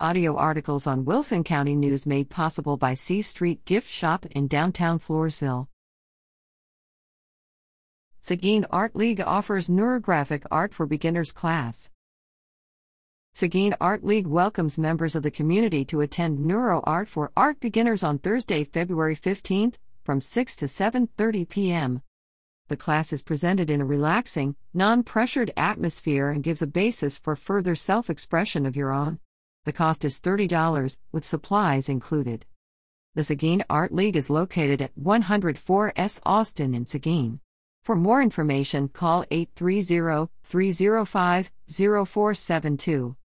Audio articles on Wilson County News made possible by C Street Gift Shop in downtown Floresville. Seguin Art League offers neurographic art for beginners class. Seguin Art League welcomes members of the community to attend Neuro Art for Art Beginners on Thursday, February 15th from 6 to 7:30 p.m. The class is presented in a relaxing, non-pressured atmosphere and gives a basis for further self-expression of your own. The cost is $30, with supplies included. The Seguin Art League is located at 104 S. Austin in Seguin. For more information, call 830 305 0472.